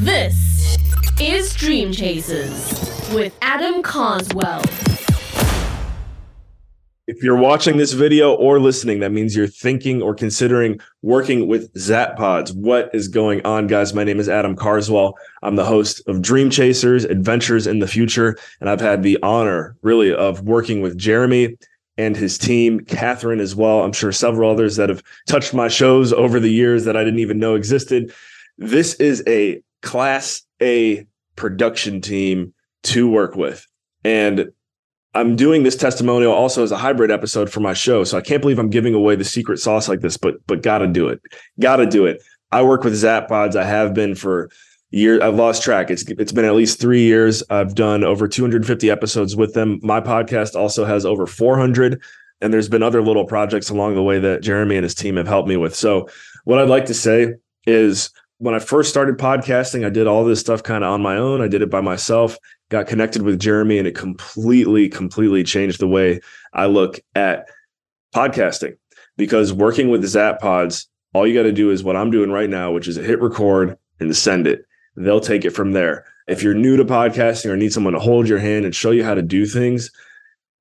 This is Dream Chasers with Adam Carswell. If you're watching this video or listening, that means you're thinking or considering working with Zapods. What is going on, guys? My name is Adam Carswell. I'm the host of Dream Chasers Adventures in the Future, and I've had the honor, really, of working with Jeremy and his team, Catherine as well. I'm sure several others that have touched my shows over the years that I didn't even know existed. This is a class A production team to work with. And I'm doing this testimonial also as a hybrid episode for my show. So I can't believe I'm giving away the secret sauce like this, but but gotta do it. Gotta do it. I work with Zapods. I have been for years. I've lost track. It's it's been at least three years. I've done over 250 episodes with them. My podcast also has over 400. And there's been other little projects along the way that Jeremy and his team have helped me with. So what I'd like to say is when I first started podcasting, I did all this stuff kind of on my own. I did it by myself got connected with Jeremy and it completely, completely changed the way I look at podcasting. Because working with the Zapods, all you got to do is what I'm doing right now, which is hit record and send it. They'll take it from there. If you're new to podcasting or need someone to hold your hand and show you how to do things,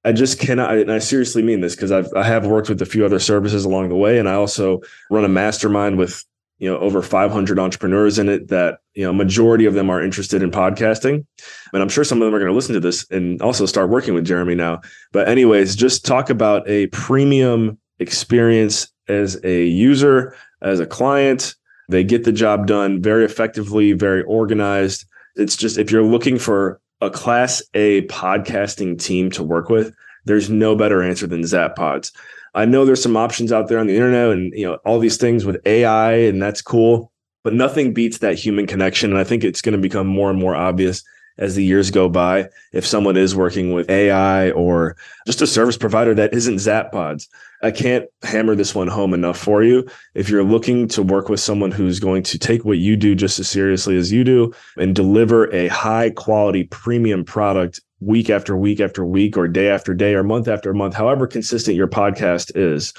I just cannot, and I seriously mean this because I have worked with a few other services along the way, and I also run a mastermind with you know over 500 entrepreneurs in it that you know majority of them are interested in podcasting. And i'm sure some of them are going to listen to this and also start working with jeremy now. But anyways just talk about a premium experience as a user as a client. They get the job done very effectively very organized. It's just if you're looking for a class a podcasting team to work with there's no better answer than Zapods. I know there's some options out there on the internet and you know all these things with AI and that's cool, but nothing beats that human connection and I think it's going to become more and more obvious as the years go by if someone is working with AI or just a service provider that isn't Zapods. I can't hammer this one home enough for you. If you're looking to work with someone who's going to take what you do just as seriously as you do and deliver a high quality premium product week after week after week or day after day or month after month, however consistent your podcast is,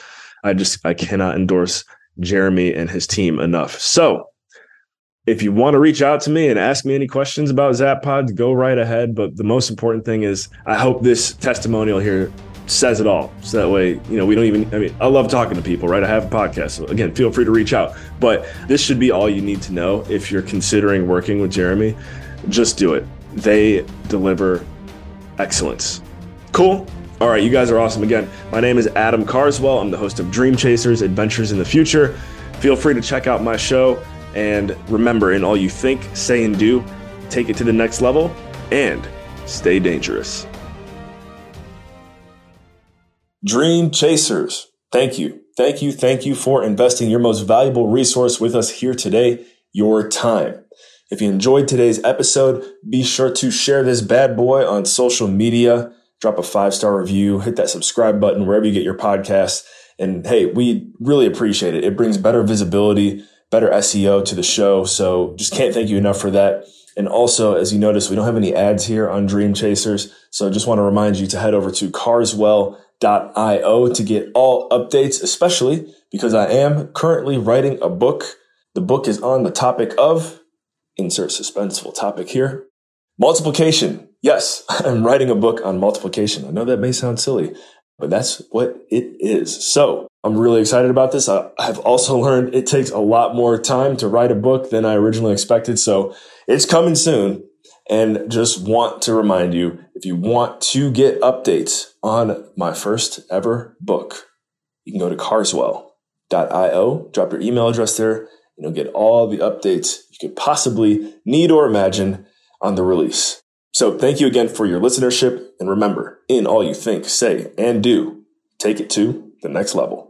I just I cannot endorse Jeremy and his team enough. So if you want to reach out to me and ask me any questions about Zappod, go right ahead. But the most important thing is I hope this testimonial here says it all. So that way, you know, we don't even, I mean, I love talking to people, right? I have a podcast. So again, feel free to reach out. But this should be all you need to know if you're considering working with Jeremy. Just do it. They deliver excellence. Cool. All right, you guys are awesome. Again, my name is Adam Carswell. I'm the host of Dream Chasers Adventures in the Future. Feel free to check out my show. And remember, in all you think, say, and do, take it to the next level and stay dangerous. Dream Chasers, thank you. Thank you. Thank you for investing your most valuable resource with us here today, your time. If you enjoyed today's episode, be sure to share this bad boy on social media, drop a five star review, hit that subscribe button wherever you get your podcasts. And hey, we really appreciate it. It brings better visibility, better SEO to the show. So just can't thank you enough for that. And also, as you notice, we don't have any ads here on Dream Chasers. So just want to remind you to head over to carswell.io to get all updates, especially because I am currently writing a book. The book is on the topic of insert suspenseful topic here. Multiplication. Yes, I'm writing a book on multiplication. I know that may sound silly, but that's what it is. So I'm really excited about this. I, have also learned it takes a lot more time to write a book than I originally expected. So it's coming soon. And just want to remind you, if you want to get updates on my first ever book, you can go to carswell.io, drop your email address there, and you'll get all the updates you could possibly need or imagine on the release. So thank you again for your listenership. And remember, in all you think, say, and do, take it to the next level.